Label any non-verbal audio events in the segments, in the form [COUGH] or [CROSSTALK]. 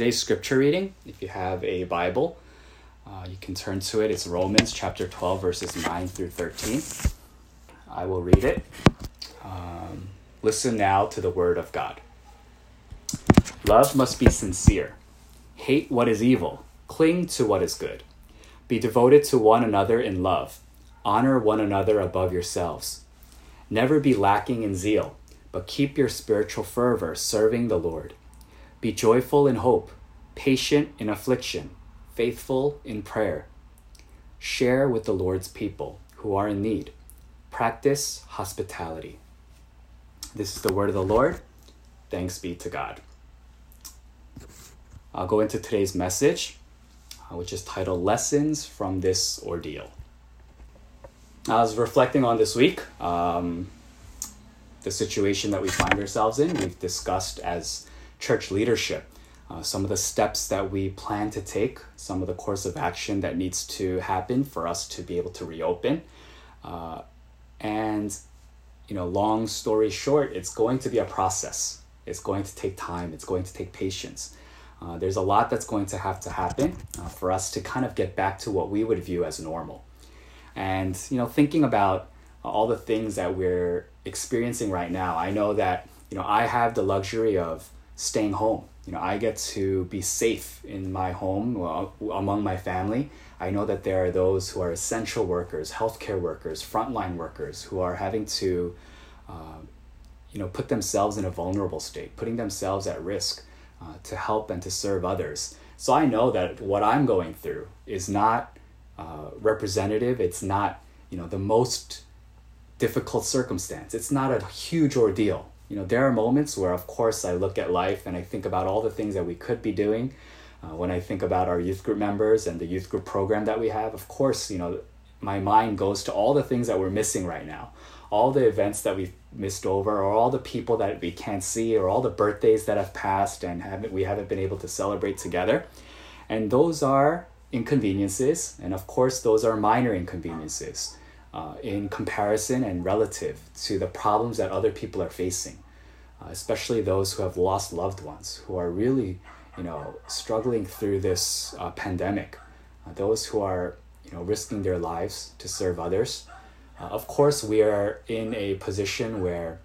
today's scripture reading, if you have a Bible, uh, you can turn to it. It's Romans chapter 12, verses 9 through 13. I will read it. Um, listen now to the word of God. Love must be sincere. Hate what is evil. Cling to what is good. Be devoted to one another in love. Honor one another above yourselves. Never be lacking in zeal, but keep your spiritual fervor serving the Lord. Be joyful in hope, patient in affliction, faithful in prayer. Share with the Lord's people who are in need. Practice hospitality. This is the word of the Lord. Thanks be to God. I'll go into today's message, uh, which is titled Lessons from This Ordeal. I was reflecting on this week, um, the situation that we find ourselves in. We've discussed as church leadership uh, some of the steps that we plan to take, some of the course of action that needs to happen for us to be able to reopen. Uh, and, you know, long story short, it's going to be a process. It's going to take time, it's going to take patience. Uh, there's a lot that's going to have to happen uh, for us to kind of get back to what we would view as normal. And, you know, thinking about all the things that we're experiencing right now, I know that, you know, I have the luxury of staying home. You know, I get to be safe in my home well, among my family. I know that there are those who are essential workers, healthcare workers, frontline workers who are having to, uh, you know, put themselves in a vulnerable state, putting themselves at risk uh, to help and to serve others. So I know that what I'm going through is not uh, representative. It's not, you know, the most difficult circumstance. It's not a huge ordeal. You know, there are moments where, of course, I look at life and I think about all the things that we could be doing. Uh, when I think about our youth group members and the youth group program that we have, of course, you know, my mind goes to all the things that we're missing right now. All the events that we've missed over or all the people that we can't see or all the birthdays that have passed and haven't we haven't been able to celebrate together. And those are inconveniences and of course those are minor inconveniences uh, in comparison and relative to the problems that other people are facing uh, especially those who have lost loved ones who are really you know struggling through this uh, pandemic uh, those who are you know risking their lives to serve others uh, of course, we are in a position where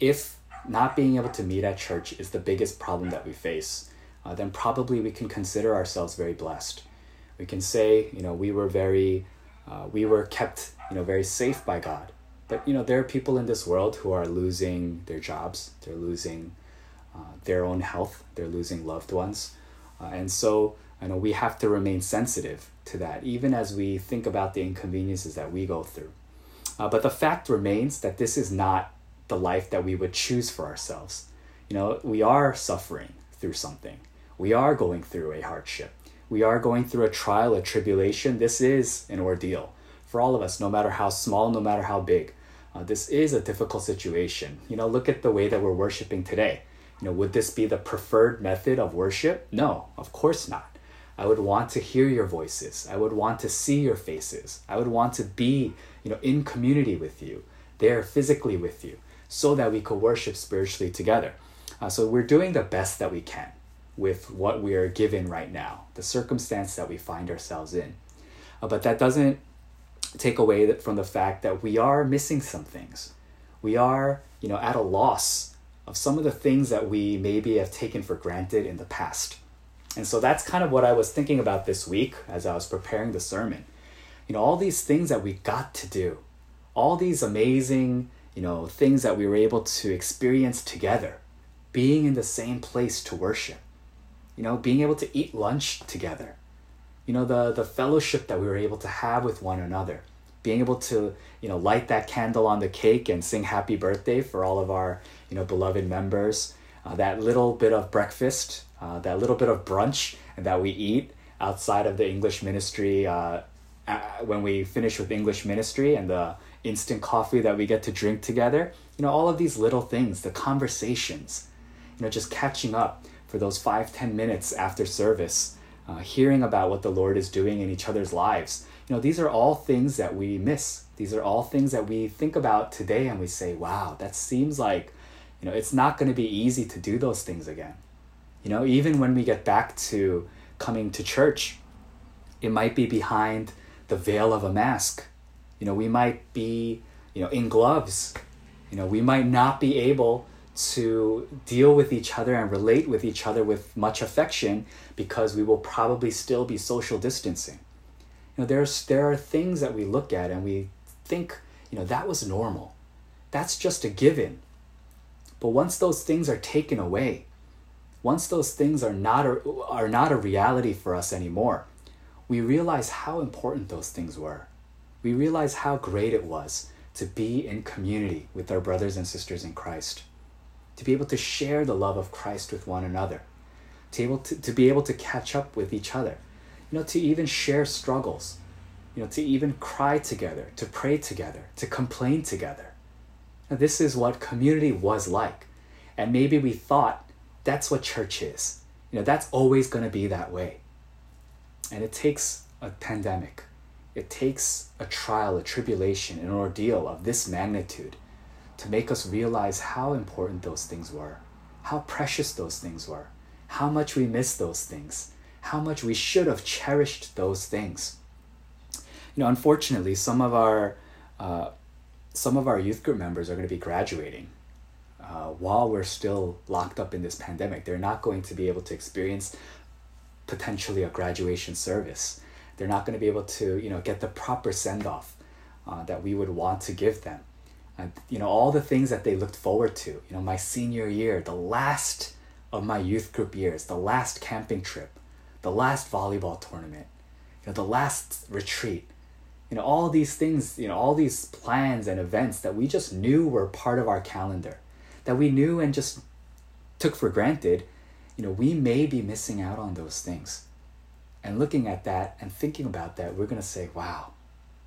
if not being able to meet at church is the biggest problem that we face, uh, then probably we can consider ourselves very blessed. We can say, you know, we were very, uh, we were kept, you know, very safe by God. But you know, there are people in this world who are losing their jobs. They're losing uh, their own health. They're losing loved ones, uh, and so you know we have to remain sensitive to that, even as we think about the inconveniences that we go through. Uh, but the fact remains that this is not the life that we would choose for ourselves. You know, we are suffering through something. We are going through a hardship. We are going through a trial, a tribulation. This is an ordeal for all of us, no matter how small, no matter how big. Uh, this is a difficult situation. You know, look at the way that we're worshiping today. You know, would this be the preferred method of worship? No, of course not. I would want to hear your voices. I would want to see your faces. I would want to be, you know, in community with you, there physically with you, so that we could worship spiritually together. Uh, so we're doing the best that we can with what we are given right now, the circumstance that we find ourselves in. Uh, but that doesn't take away from the fact that we are missing some things. We are, you know, at a loss of some of the things that we maybe have taken for granted in the past. And so that's kind of what I was thinking about this week as I was preparing the sermon. You know, all these things that we got to do, all these amazing, you know, things that we were able to experience together, being in the same place to worship, you know, being able to eat lunch together, you know, the, the fellowship that we were able to have with one another, being able to, you know, light that candle on the cake and sing happy birthday for all of our, you know, beloved members, uh, that little bit of breakfast uh, that little bit of brunch that we eat outside of the English ministry uh, when we finish with English ministry and the instant coffee that we get to drink together. You know, all of these little things, the conversations, you know, just catching up for those five, ten minutes after service, uh, hearing about what the Lord is doing in each other's lives. You know, these are all things that we miss. These are all things that we think about today and we say, wow, that seems like, you know, it's not going to be easy to do those things again. You know, even when we get back to coming to church, it might be behind the veil of a mask. You know, we might be, you know, in gloves. You know, we might not be able to deal with each other and relate with each other with much affection because we will probably still be social distancing. You know, there's there are things that we look at and we think, you know, that was normal. That's just a given. But once those things are taken away, once those things are not a, are not a reality for us anymore, we realize how important those things were. We realize how great it was to be in community with our brothers and sisters in Christ to be able to share the love of Christ with one another, to, able to, to be able to catch up with each other, you know, to even share struggles, you know, to even cry together, to pray together, to complain together. Now, this is what community was like. And maybe we thought that's what church is. You know, that's always going to be that way. And it takes a pandemic, it takes a trial, a tribulation, an ordeal of this magnitude to make us realize how important those things were, how precious those things were, how much we miss those things, how much we should have cherished those things. You know, unfortunately, some of our uh, some of our youth group members are going to be graduating uh, while we're still locked up in this pandemic. They're not going to be able to experience potentially a graduation service. They're not going to be able to, you know, get the proper send off uh, that we would want to give them and you know all the things that they looked forward to you know my senior year the last of my youth group years the last camping trip the last volleyball tournament you know the last retreat you know all these things you know all these plans and events that we just knew were part of our calendar that we knew and just took for granted you know we may be missing out on those things. And looking at that and thinking about that we're going to say wow.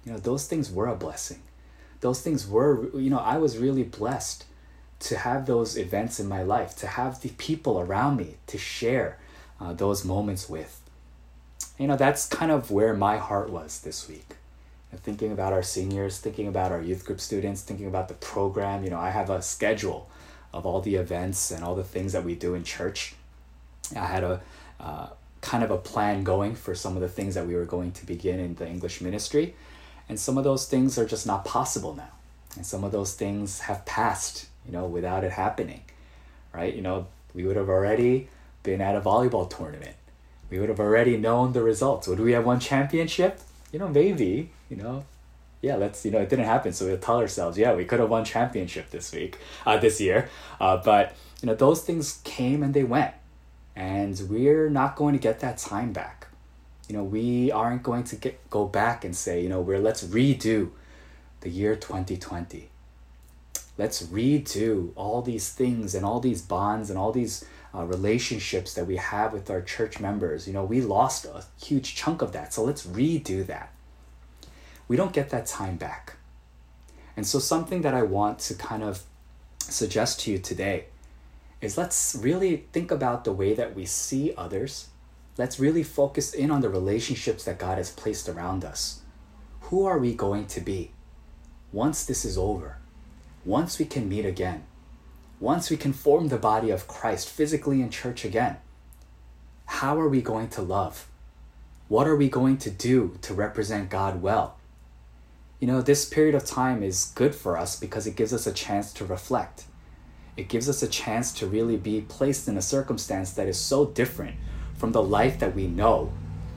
You know those things were a blessing those things were you know i was really blessed to have those events in my life to have the people around me to share uh, those moments with. You know that's kind of where my heart was this week. Thinking about our seniors thinking about our youth group students thinking about the program you know i have a schedule of all the events and all the things that we do in church. I had a uh, kind of a plan going for some of the things that we were going to begin in the english ministry and some of those things are just not possible now. And some of those things have passed, you know, without it happening, right? You know, we would have already been at a volleyball tournament. We would have already known the results. Would we have won championship? You know, maybe, you know, yeah, let's, you know, it didn't happen. So we'll tell ourselves, yeah, we could have won championship this week, uh, this year. Uh, but, you know, those things came and they went. And we're not going to get that time back you know we aren't going to get go back and say you know we're let's redo the year 2020 let's redo all these things and all these bonds and all these uh, relationships that we have with our church members. You know we lost a huge chunk of that so let's redo that. We don't get that time back. And so something that i want to kind of suggest to you today is let's really think about the way that we see others Let's really focus in on the relationships that God has placed around us. Who are we going to be once this is over? Once we can meet again? Once we can form the body of Christ physically in church again? How are we going to love? What are we going to do to represent God well? You know, this period of time is good for us because it gives us a chance to reflect. It gives us a chance to really be placed in a circumstance that is so different from the life that we know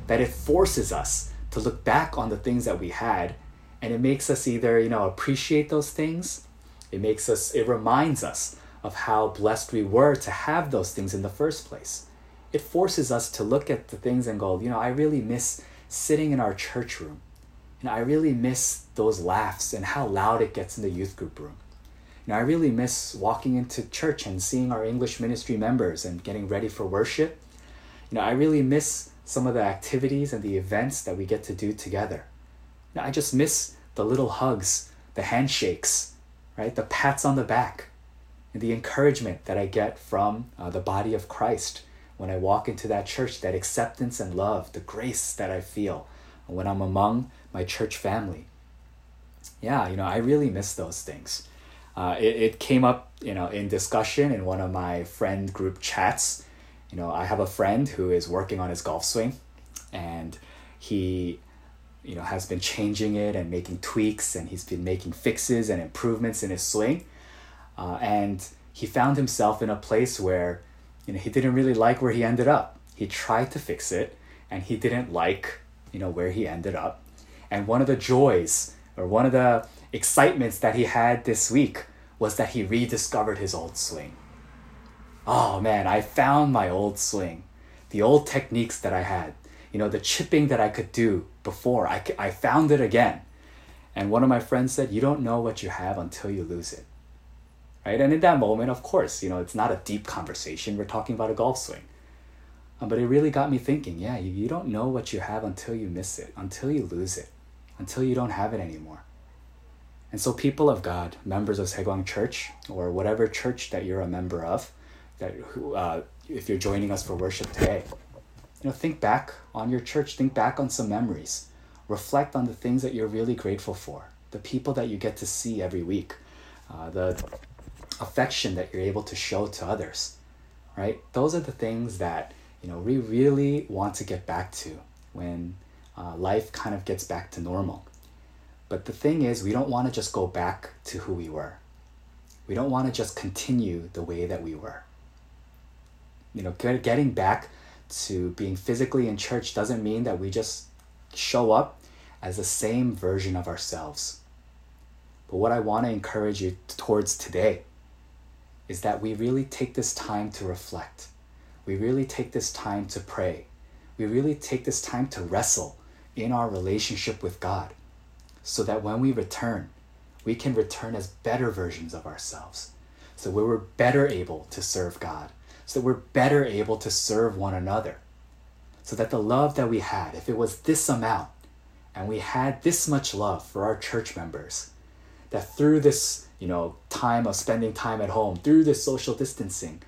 that it forces us to look back on the things that we had and it makes us either you know appreciate those things. It makes us it reminds us of how blessed we were to have those things in the first place. It forces us to look at the things and go you know i really miss sitting in our church room. And i really miss those laughs and how loud it gets in the youth group room. You know i really miss walking into church and seeing our english ministry members and getting ready for worship you know, I really miss some of the activities and the events that we get to do together. You know, I just miss the little hugs, the handshakes, right? The pats on the back, and the encouragement that I get from uh, the body of Christ when I walk into that church, that acceptance and love, the grace that I feel when I'm among my church family. Yeah, you know, I really miss those things. Uh, it, it came up, you know, in discussion in one of my friend group chats You know, I have a friend who is working on his golf swing and he you know has been changing it and making tweaks and he's been making fixes and improvements in his swing. Uh, and he found himself in a place where you know he didn't really like where he ended up. He tried to fix it and he didn't like you know where he ended up. And one of the joys or one of the excitements that he had this week was that he rediscovered his old swing oh man i found my old swing the old techniques that i had you know, the chipping that I could do before, I, I found it again. And one of my friends said, You don't know what you have until you lose it. Right? And in that moment, of course, you know, it's not a deep conversation. We're talking about a golf swing. Um, but it really got me thinking yeah, you, you don't know what you have until you miss it, until you lose it, until you don't have it anymore. And so, people of God, members of Saegwang Church, or whatever church that you're a member of, that uh, if you're joining us for worship today, you know, think back on your church, think back on some memories. Reflect on the things that you're really grateful for, the people that you get to see every week, uh, the affection that you're able to show to others, right? Those are the things that, you know, we really want to get back to when uh, life kind of gets back to normal. But the thing is, we don't want to just go back to who we were. We don't want to just continue the way that we were. You know, getting back to being physically in church doesn't mean that we just show up as the same version of ourselves. But what I want to encourage you towards today is that we really take this time to reflect. We really take this time to pray. We really take this time to wrestle in our relationship with God so that when we return, we can return as better versions of ourselves. So we're better able to serve God so that we're better able to serve one another. So that the love that we had, if it was this amount, and we had this much love for our church members, that through this, you know, time of spending time at home, through this social distancing,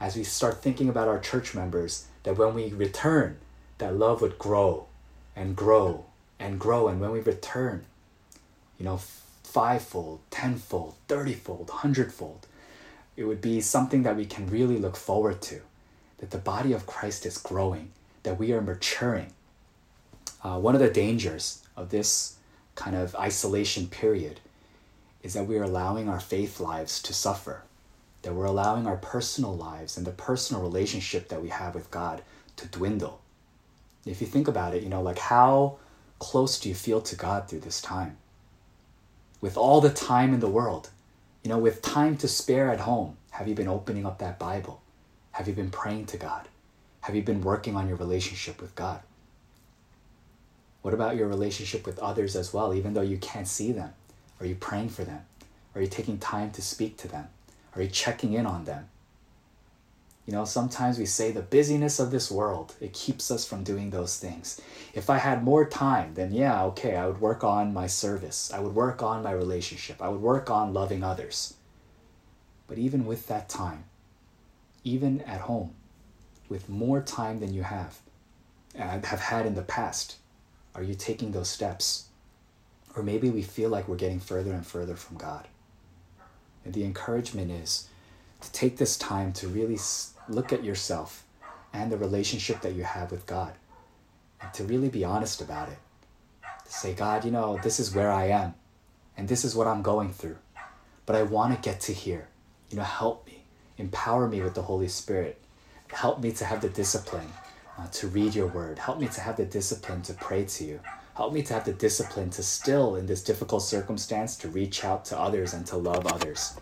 as we start thinking about our church members, that when we return, that love would grow and grow and grow. And when we return, you know, fivefold, tenfold, thirtyfold, hundredfold, it would be something that we can really look forward to that the body of Christ is growing, that we are maturing. Uh, one of the dangers of this kind of isolation period is that we are allowing our faith lives to suffer, that we're allowing our personal lives and the personal relationship that we have with God to dwindle. If you think about it, you know, like how close do you feel to God through this time? With all the time in the world, you know, with time to spare at home, have you been opening up that Bible? Have you been praying to God? Have you been working on your relationship with God? What about your relationship with others as well, even though you can't see them? Are you praying for them? Are you taking time to speak to them? Are you checking in on them? You know, sometimes we say the busyness of this world, it keeps us from doing those things. If I had more time, then yeah, okay, I would work on my service. I would work on my relationship. I would work on loving others. But even with that time, even at home, with more time than you have, and have had in the past, are you taking those steps? Or maybe we feel like we're getting further and further from God. And the encouragement is to take this time to really look at yourself and the relationship that you have with God and to really be honest about it. To say, God, you know, this is where I am and this is what I'm going through, but I want to get to here. You know, help me, empower me with the Holy Spirit. Help me to have the discipline uh, to read your word. Help me to have the discipline to pray to you. Help me to have the discipline to still, in this difficult circumstance, to reach out to others and to love others.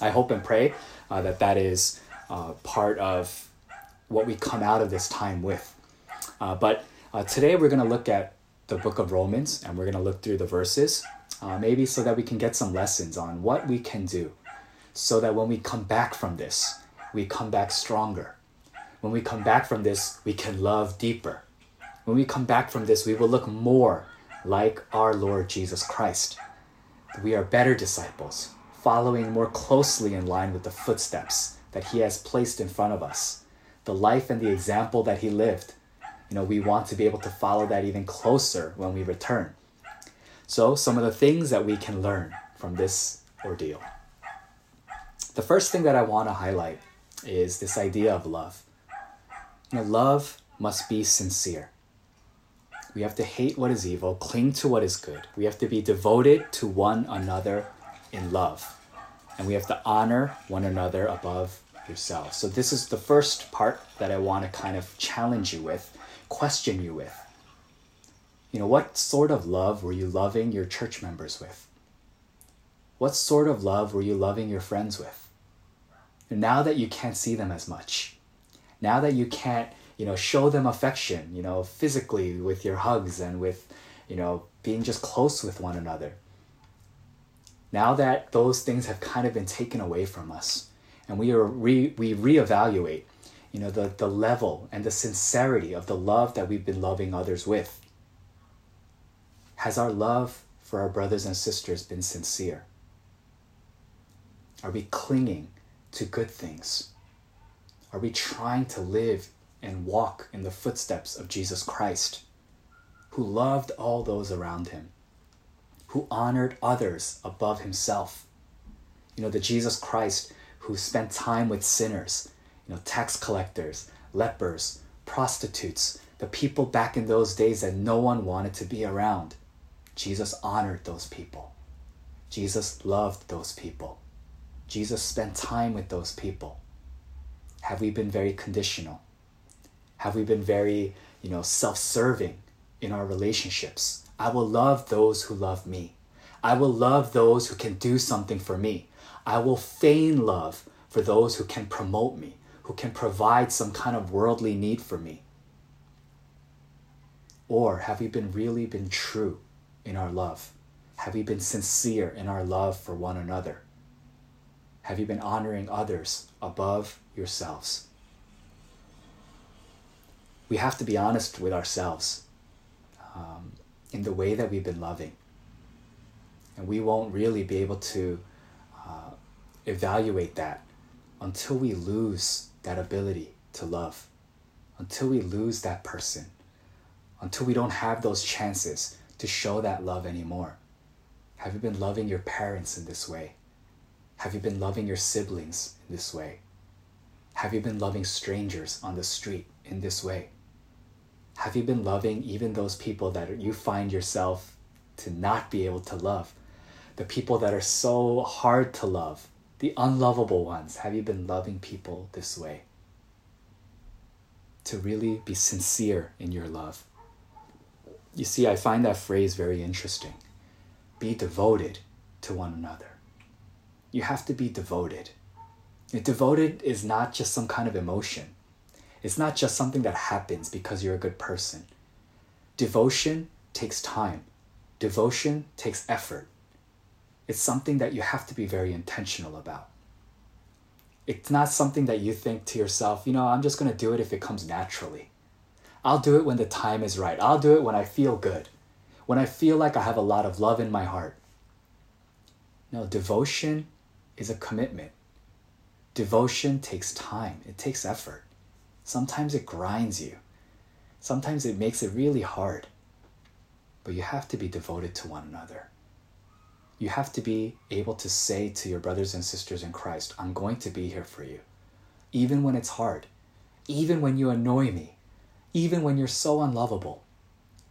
I hope and pray uh, that that is uh, part of what we come out of this time with. Uh, but uh, today we're going to look at the book of Romans and we're going to look through the verses, uh, maybe so that we can get some lessons on what we can do so that when we come back from this, we come back stronger. When we come back from this, we can love deeper. When we come back from this, we will look more like our Lord Jesus Christ. We are better disciples, following more closely in line with the footsteps that He has placed in front of us, the life and the example that He lived. You know, we want to be able to follow that even closer when we return. So, some of the things that we can learn from this ordeal. The first thing that I want to highlight is this idea of love. You know, love must be sincere. We have to hate what is evil, cling to what is good. We have to be devoted to one another in love. And we have to honor one another above yourselves. So, this is the first part that I want to kind of challenge you with, question you with. You know, what sort of love were you loving your church members with? What sort of love were you loving your friends with? And now that you can't see them as much, now that you can't, you know, show them affection, you know, physically with your hugs and with, you know, being just close with one another. Now that those things have kind of been taken away from us, and we are re, we reevaluate, you know, the, the level and the sincerity of the love that we've been loving others with. Has our love for our brothers and sisters been sincere? Are we clinging to good things? Are we trying to live and walk in the footsteps of Jesus Christ, who loved all those around him, who honored others above himself? You know, the Jesus Christ who spent time with sinners, you know, tax collectors, lepers, prostitutes, the people back in those days that no one wanted to be around. Jesus honored those people. Jesus loved those people. Jesus spent time with those people. Have we been very conditional? Have we been very, you know, self-serving in our relationships? I will love those who love me. I will love those who can do something for me. I will feign love for those who can promote me, who can provide some kind of worldly need for me. Or have we been really been true in our love? Have we been sincere in our love for one another? Have you been honoring others above yourselves? We have to be honest with ourselves um, in the way that we've been loving. And we won't really be able to evaluate that until we lose that ability to love, until we lose that person, until we don't have those chances to show that love anymore. Have you been loving your parents in this way? Have you been loving your siblings in this way? Have you been loving strangers on the street in this way? Have you been loving even those people that you find yourself to not be able to love? The people that are so hard to love, the unlovable ones. Have you been loving people this way? To really be sincere in your love. You see, I find that phrase very interesting. Be devoted to one another. You have to be devoted. devoted is not just some kind of emotion. It's not just something that happens because you're a good person. Devotion takes time. Devotion takes effort. It's something that you have to be very intentional about. It's not something that you think to yourself, you know, I'm just going to do it if it comes naturally. I'll do it when the time is right. I'll do it when I feel good, when I feel like I have a lot of love in my heart. No, devotion is a commitment. Devotion takes time, it takes effort. Sometimes it grinds you, sometimes it makes it really hard. But you have to be devoted to one another. You have to be able to say to your brothers and sisters in Christ, I'm going to be here for you. Even when it's hard, even when you annoy me, even when you're so unlovable,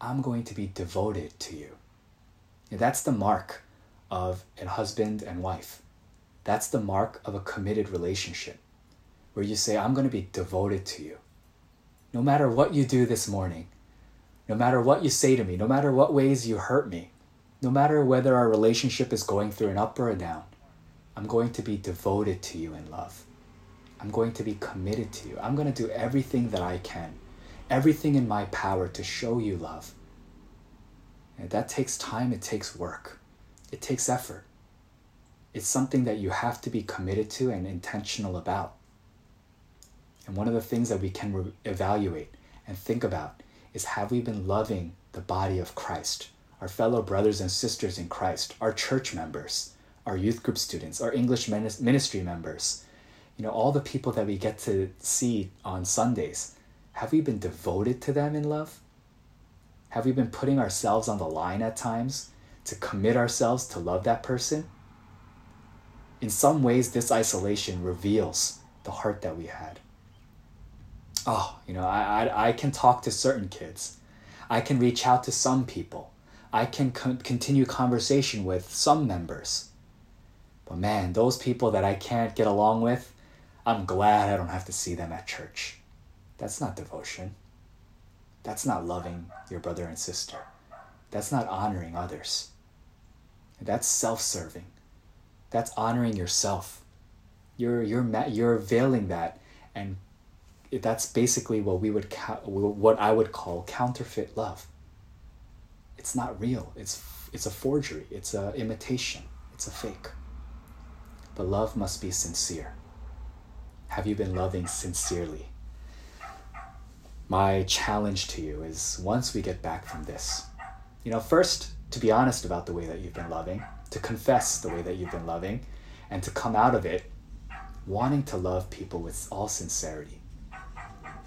I'm going to be devoted to you. And that's the mark of a husband and wife. That's the mark of a committed relationship where you say, I'm going to be devoted to you. No matter what you do this morning, no matter what you say to me, no matter what ways you hurt me, no matter whether our relationship is going through an up or a down, I'm going to be devoted to you in love. I'm going to be committed to you. I'm going to do everything that I can, everything in my power to show you love. And that takes time, it takes work, it takes effort. It's something that you have to be committed to and intentional about. And one of the things that we can re- evaluate and think about is have we been loving the body of Christ, our fellow brothers and sisters in Christ, our church members, our youth group students, our English ministry members, you know, all the people that we get to see on Sundays, have we been devoted to them in love? Have we been putting ourselves on the line at times to commit ourselves to love that person? In some ways, this isolation reveals the heart that we had. oh, you know, I, I, I can talk to certain kids. I can reach out to some people. I can con- continue conversation with some members. But man, those people that I can't get along with, I'm glad I don't have to see them at church. That's not devotion. That's not loving your brother and sister. That's not honoring others. That's self serving. That's honoring yourself. You're, you're, you're veiling that, and that's basically what we would what I would call counterfeit love. It's not real. It's it's a forgery. It's a imitation. It's a fake. But love must be sincere. Have you been loving sincerely? My challenge to you is once we get back from this, you know, first to be honest about the way that you've been loving, to confess the way that you've been loving, and to come out of it wanting to love people with all sincerity,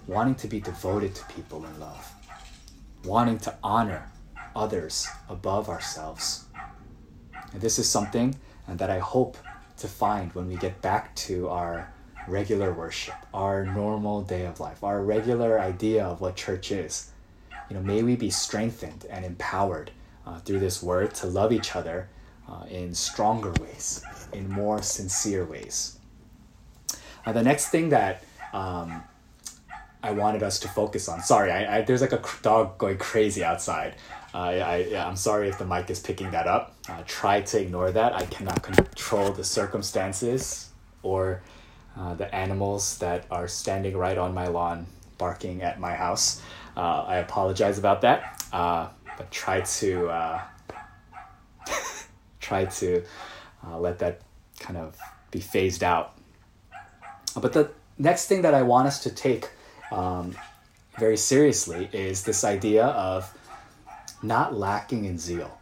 wanting to be devoted to people in love, wanting to honor others above ourselves. And this is something that I hope to find when we get back to our regular worship, our normal day of life, our regular idea of what church is. You know, may we be strengthened and empowered uh, through this word to love each other uh, in stronger ways, in more sincere ways. Uh, the next thing that um, I wanted us to focus on. Sorry, I, I, there's like a dog going crazy outside. Uh, I, yeah, I'm sorry if the mic is picking that up. Uh, try to ignore that. I cannot control the circumstances or uh, the animals that are standing right on my lawn barking at my house. Uh, I apologize about that, uh, but try to uh, [LAUGHS] try to let that kind of be phased out. But the next thing that I want us to take um, very seriously is this idea of not lacking in zeal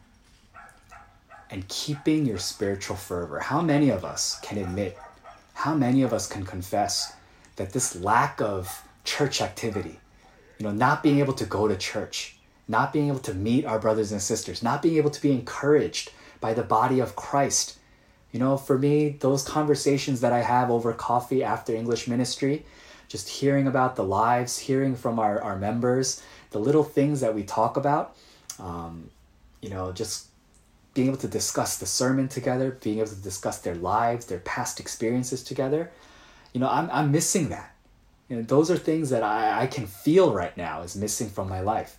and keeping your spiritual fervor. How many of us can admit, how many of us can confess that this lack of church activity, you know, not being able to go to church, not being able to meet our brothers and sisters, not being able to be encouraged by the body of Christ. You know, for me, those conversations that I have over coffee after English ministry, just hearing about the lives, hearing from our, our members, the little things that we talk about, um, you know, just being able to discuss the sermon together, being able to discuss their lives, their past experiences together, you know, I'm, I'm missing that. You know, those are things that I, I can feel right now is missing from my life.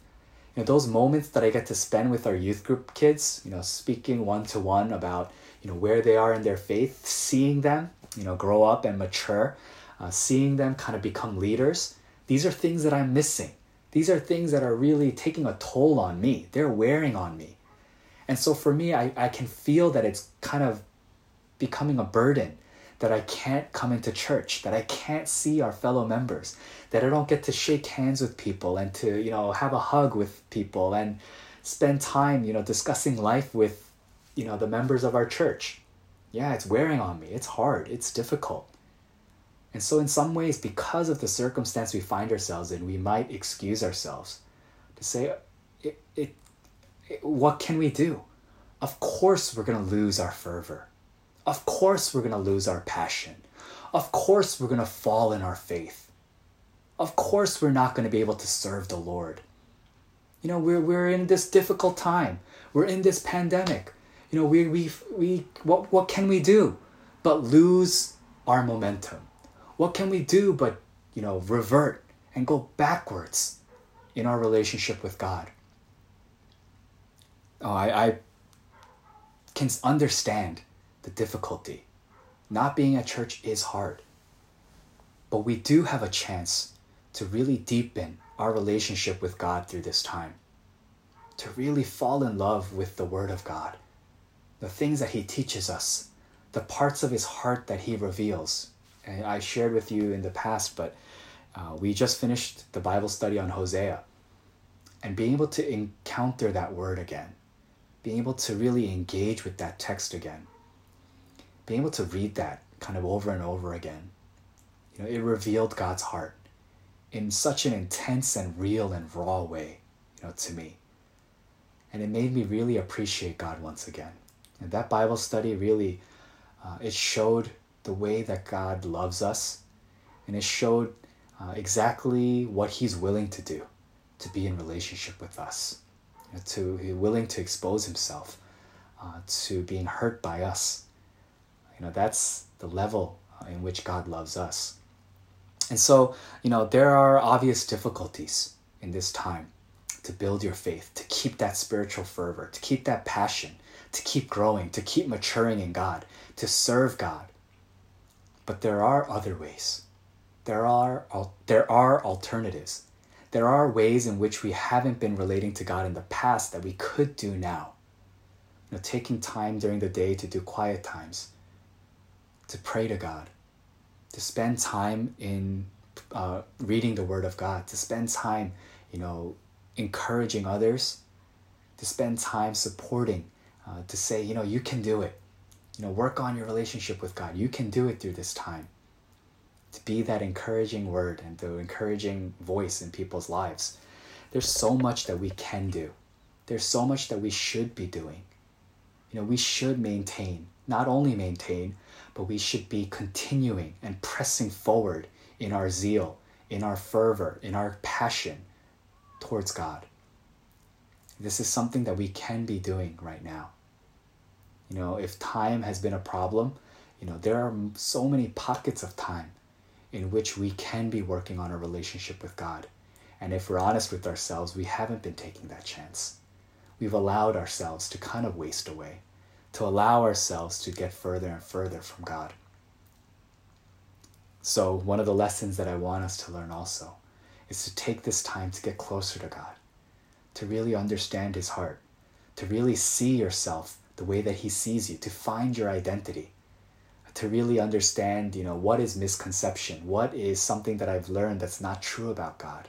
You know, those moments that I get to spend with our youth group kids, you know, speaking one to one about, you know, where they are in their faith, seeing them, you know, grow up and mature, uh, seeing them kind of become leaders, these are things that I'm missing. These are things that are really taking a toll on me. They're wearing on me. And so for me, I, I can feel that it's kind of becoming a burden that I can't come into church, that I can't see our fellow members, that I don't get to shake hands with people and to, you know, have a hug with people and spend time, you know, discussing life with, you know, the members of our church. Yeah, it's wearing on me. It's hard. It's difficult. And so, in some ways, because of the circumstance we find ourselves in, we might excuse ourselves to say, it, it, it, What can we do? Of course, we're going to lose our fervor. Of course, we're going to lose our passion. Of course, we're going to fall in our faith. Of course, we're not going to be able to serve the Lord. You know, we're, we're in this difficult time. We're in this pandemic. You know, we, we, we, what, what can we do but lose our momentum? What can we do but, you know, revert and go backwards in our relationship with God? Oh, I, I can understand the difficulty. Not being at church is hard. But we do have a chance to really deepen our relationship with God through this time. To really fall in love with the Word of God, the things that He teaches us, the parts of His heart that He reveals, I shared with you in the past, but uh, we just finished the Bible study on Hosea. And being able to encounter that word again, being able to really engage with that text again, being able to read that kind of over and over again, you know, it revealed God's heart in such an intense and real and raw way, you know, to me. And it made me really appreciate God once again. And that Bible study really, uh, it showed the way that God loves us, and it showed uh, exactly what He's willing to do to be in relationship with us, you know, to willing to expose Himself uh, to being hurt by us. You know, that's the level in which God loves us. And so, you know, there are obvious difficulties in this time to build your faith, to keep that spiritual fervor, to keep that passion, to keep growing, to keep maturing in God, to serve God. But there are other ways. There are, there are alternatives. There are ways in which we haven't been relating to God in the past that we could do now. You know, taking time during the day to do quiet times, to pray to God, to spend time in uh, reading the Word of God, to spend time, you know, encouraging others, to spend time supporting, uh, to say, you know, you can do it. You know, work on your relationship with God. You can do it through this time. To be that encouraging word and the encouraging voice in people's lives. There's so much that we can do. There's so much that we should be doing. You know, we should maintain, not only maintain, but we should be continuing and pressing forward in our zeal, in our fervor, in our passion towards God. This is something that we can be doing right now. You know, if time has been a problem, you know, there are so many pockets of time in which we can be working on a relationship with God. And if we're honest with ourselves, we haven't been taking that chance. We've allowed ourselves to kind of waste away to allow ourselves to get further and further from God. So, one of the lessons that I want us to learn also is to take this time to get closer to God, to really understand His heart, to really see yourself the way that He sees you, to find your identity, to really understand, you know, what is misconception, what is something that I've learned that's not true about God,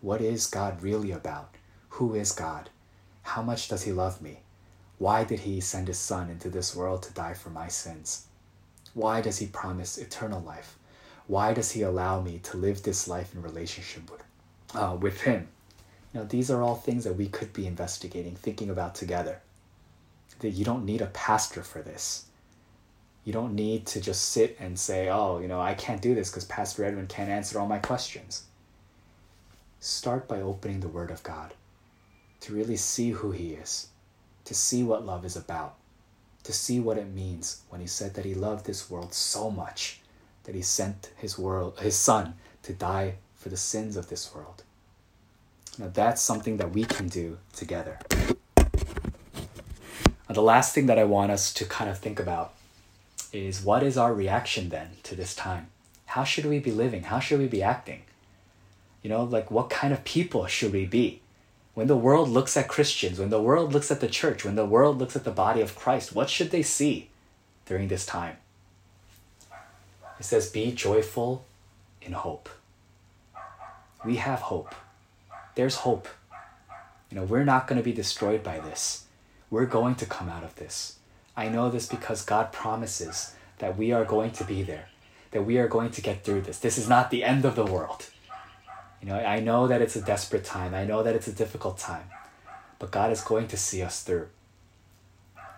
what is God really about, who is God, how much does He love me, why did he send his son into this world to die for my sins? Why does he promise eternal life? Why does he allow me to live this life in relationship with, uh, with him? You know, these are all things that we could be investigating, thinking about together. That you don't need a pastor for this. You don't need to just sit and say, oh, you know, I can't do this because Pastor Edwin can't answer all my questions. Start by opening the Word of God to really see who He is to see what love is about, to see what it means when he said that he loved this world so much that he sent his world his son to die for the sins of this world. Now that's something that we can do together. The last thing that I want us to kind of think about is what is our reaction then to this time? How should we be living? How should we be acting? You know, like what kind of people should we be? When the world looks at Christians, when the world looks at the church, when the world looks at the body of Christ, what should they see during this time? It says, Be joyful in hope. We have hope. There's hope. You know, we're not going to be destroyed by this. We're going to come out of this. I know this because God promises that we are going to be there, that we are going to get through this. This is not the end of the world. You know, I know that it's a desperate time. I know that it's a difficult time. But God is going to see us through.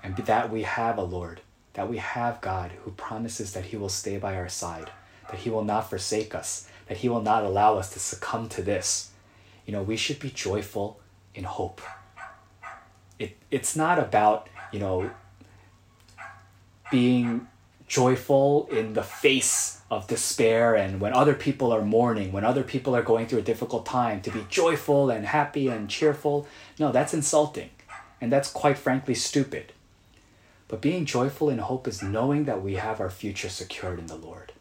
And that we have a Lord, that we have God who promises that He will stay by our side, that He will not forsake us, that He will not allow us to succumb to this. You know, we should be joyful in hope. It, it's not about, you know, being joyful in the face of despair and when other people are mourning, when other people are going through a difficult time, to be joyful and happy and cheerful. No, that's insulting. And that's quite frankly stupid. But being joyful in hope is knowing that we have our future secured in the Lord.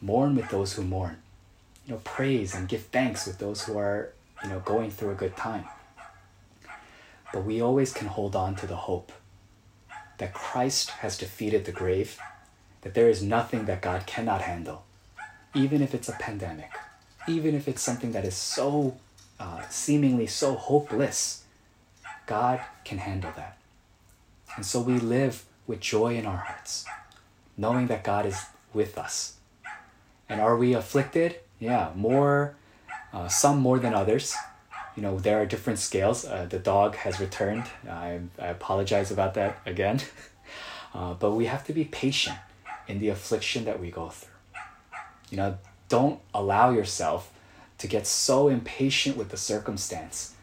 Mourn with those who mourn. You know, praise and give thanks with those who are, you know, going through a good time. But we always can hold on to the hope that Christ has defeated the grave that there is nothing that God cannot handle, even if it's a pandemic, even if it's something that is so uh, seemingly so hopeless. God can handle that. And so we live with joy in our hearts, knowing that God is with us. And are we afflicted? Yeah, more, uh, some more than others. You know, there are different scales. Uh, the dog has returned. I, I apologize about that again. [LAUGHS] Uh, but we have to be patient in the affliction that we go through. You know, don't allow yourself to get so impatient with the circumstance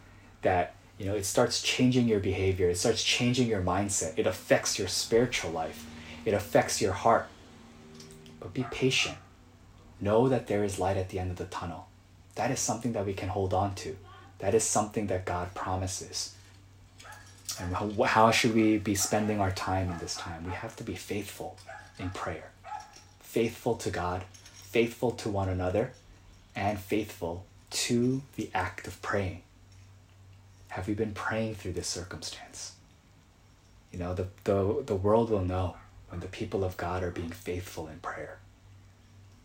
that you know it starts changing your behavior it starts changing your mindset it affects your spiritual life it affects your heart but be patient know that there is light at the end of the tunnel that is something that we can hold on to that is something that god promises and how, how should we be spending our time in this time we have to be faithful in prayer faithful to god faithful to one another and faithful to the act of praying have we been praying through this circumstance? You know, the, the, the world will know when the people of God are being faithful in prayer.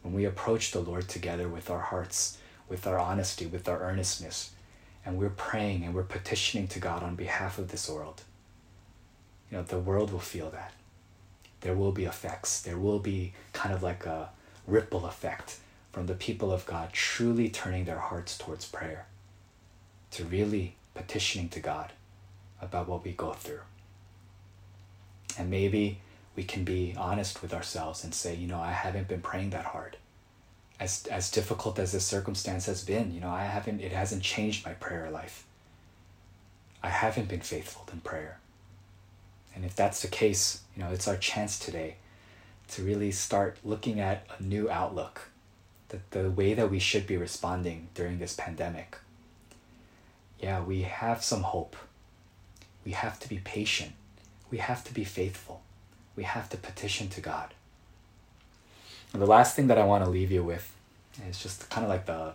When we approach the Lord together with our hearts, with our honesty, with our earnestness, and we're praying and we're petitioning to God on behalf of this world, you know, the world will feel that. There will be effects. There will be kind of like a ripple effect from the people of God truly turning their hearts towards prayer to really petitioning to God about what we go through. And maybe we can be honest with ourselves and say, you know, I haven't been praying that hard. As, as difficult as this circumstance has been, you know, I haven't, it hasn't changed my prayer life. I haven't been faithful in prayer. And if that's the case, you know, it's our chance today to really start looking at a new outlook, that the way that we should be responding during this pandemic yeah, we have some hope. We have to be patient. We have to be faithful. We have to petition to God. The last thing that I want to leave you with is just kind of like the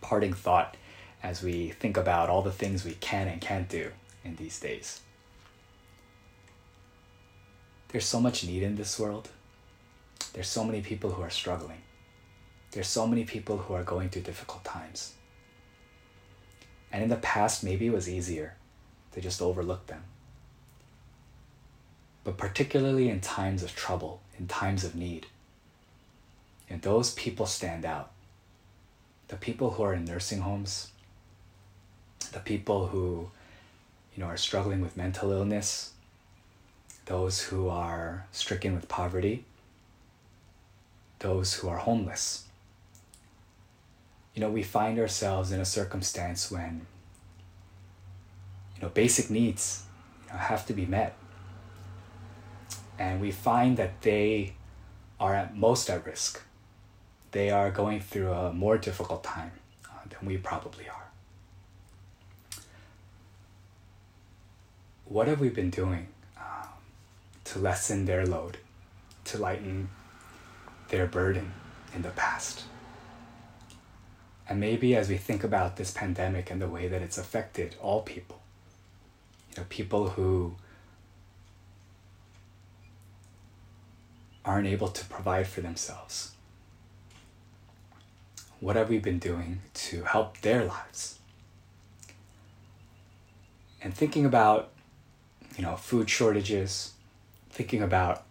parting thought as we think about all the things we can and can't do in these days. There's so much need in this world. There's so many people who are struggling. There's so many people who are going through difficult times. And in the past, maybe it was easier to just overlook them. But particularly in times of trouble, in times of need, and those people stand out. The people who are in nursing homes, the people who you know are struggling with mental illness, those who are stricken with poverty, those who are homeless you know, we find ourselves in a circumstance when, you know, basic needs you know, have to be met. And we find that they are at most at risk. They are going through a more difficult time uh, than we probably are. What have we been doing um, to lessen their load, to lighten their burden in the past? And maybe as we think about this pandemic and the way that it's affected all people, you know, people who aren't able to provide for themselves. What have we been doing to help their lives? And thinking about, you know, food shortages, thinking about,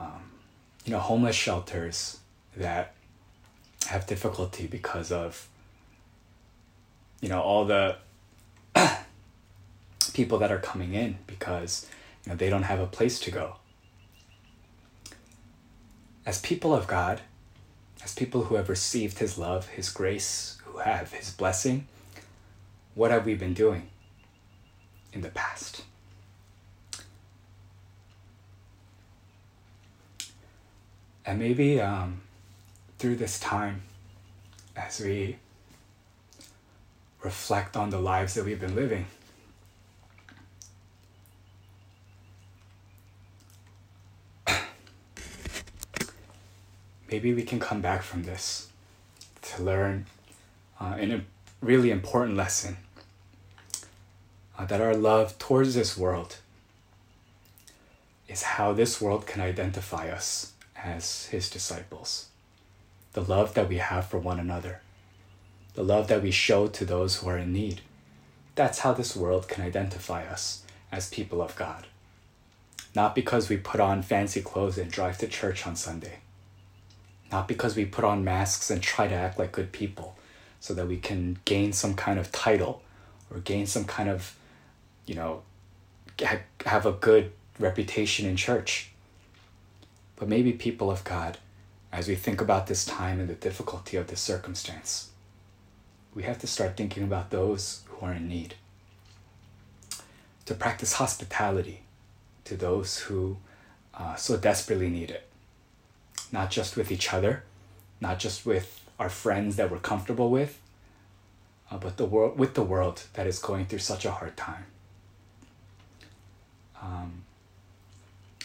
um, you know, homeless shelters that have difficulty because of you know all the [CLEARS THROAT] people that are coming in because you know they don't have a place to go as people of god as people who have received his love his grace who have his blessing what have we been doing in the past and maybe um, through this time as we reflect on the lives that we've been living. Maybe we can come back from this to learn uh, a really important lesson uh, that our love towards this world is how this world can identify us as his disciples the love that we have for one another, the love that we show to those who are in need. That's how this world can identify us as people of God. Not because we put on fancy clothes and drive to church on Sunday. Not because we put on masks and try to act like good people so that we can gain some kind of title or gain some kind of, you know, have a good reputation in church. But maybe people of God as we think about this time and the difficulty of this circumstance, we have to start thinking about those who are in need. To practice hospitality to those who uh, so desperately need it. Not just with each other, not just with our friends that we're comfortable with, uh, but the world with the world that is going through such a hard time. Um,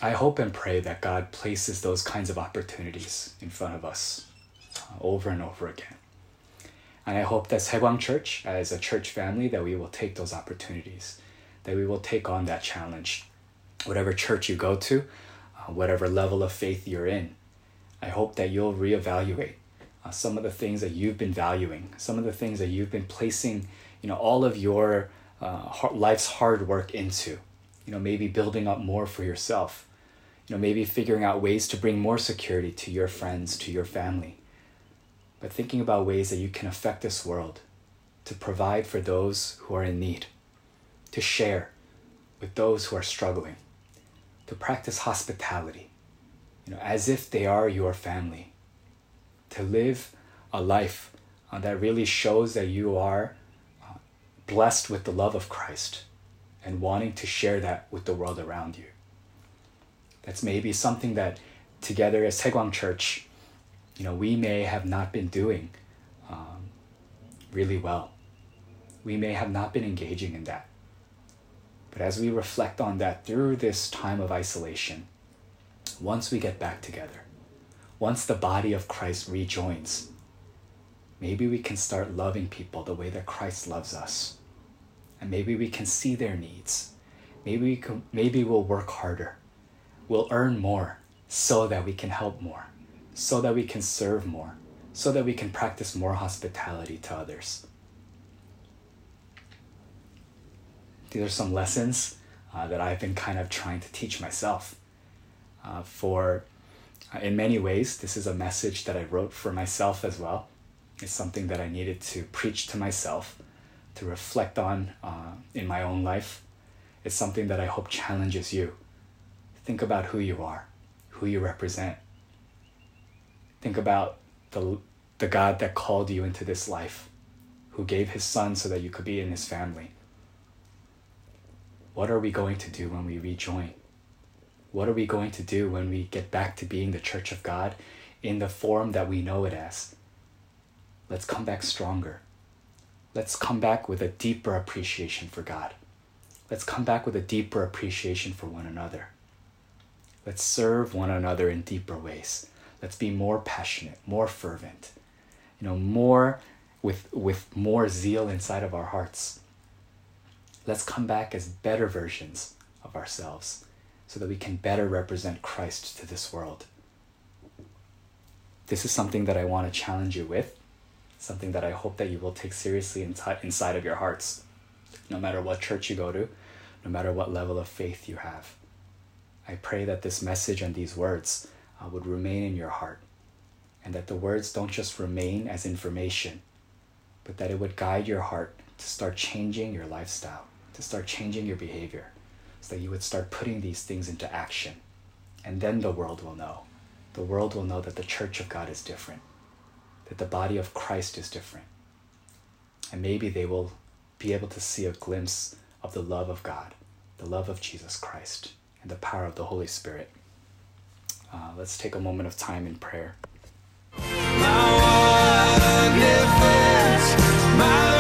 I hope and pray that God places those kinds of opportunities in front of us uh, over and over again. And I hope that Saegwang Church, as a church family, that we will take those opportunities, that we will take on that challenge. Whatever church you go to, uh, whatever level of faith you're in, I hope that you'll reevaluate uh, some of the things that you've been valuing, some of the things that you've been placing, you know, all of your uh, life's hard work into. You know, maybe building up more for yourself. You know, maybe figuring out ways to bring more security to your friends, to your family. But thinking about ways that you can affect this world, to provide for those who are in need, to share with those who are struggling, to practice hospitality, you know, as if they are your family, to live a life uh, that really shows that you are uh, blessed with the love of Christ and wanting to share that with the world around you. That's maybe something that together as Saegwang Church, you know, we may have not been doing um, really well. We may have not been engaging in that. But as we reflect on that through this time of isolation, once we get back together, once the body of Christ rejoins, maybe we can start loving people the way that Christ loves us. And maybe we can see their needs. Maybe we can, maybe we'll work harder. We'll earn more so that we can help more, so that we can serve more, so that we can practice more hospitality to others. These are some lessons uh, that I've been kind of trying to teach myself. Uh, for uh, in many ways, this is a message that I wrote for myself as well. It's something that I needed to preach to myself, to reflect on uh, in my own life. It's something that I hope challenges you. Think about who you are, who you represent. Think about the, the God that called you into this life, who gave his son so that you could be in his family. What are we going to do when we rejoin? What are we going to do when we get back to being the church of God in the form that we know it as? Let's come back stronger. Let's come back with a deeper appreciation for God. Let's come back with a deeper appreciation for one another. Let's serve one another in deeper ways. Let's be more passionate, more fervent, you know, more with, with more zeal inside of our hearts. Let's come back as better versions of ourselves so that we can better represent Christ to this world. This is something that I want to challenge you with, something that I hope that you will take seriously inside of your hearts, no matter what church you go to, no matter what level of faith you have. I pray that this message and these words uh, would remain in your heart, and that the words don't just remain as information, but that it would guide your heart to start changing your lifestyle, to start changing your behavior so that you would start putting these things into action. And then the world will know. The world will know that the church of God is different, that the body of Christ is different. And maybe they will be able to see a glimpse of the love of God, the love of Jesus Christ, and the power of the Holy Spirit. Uh, let's take a moment of time in prayer. My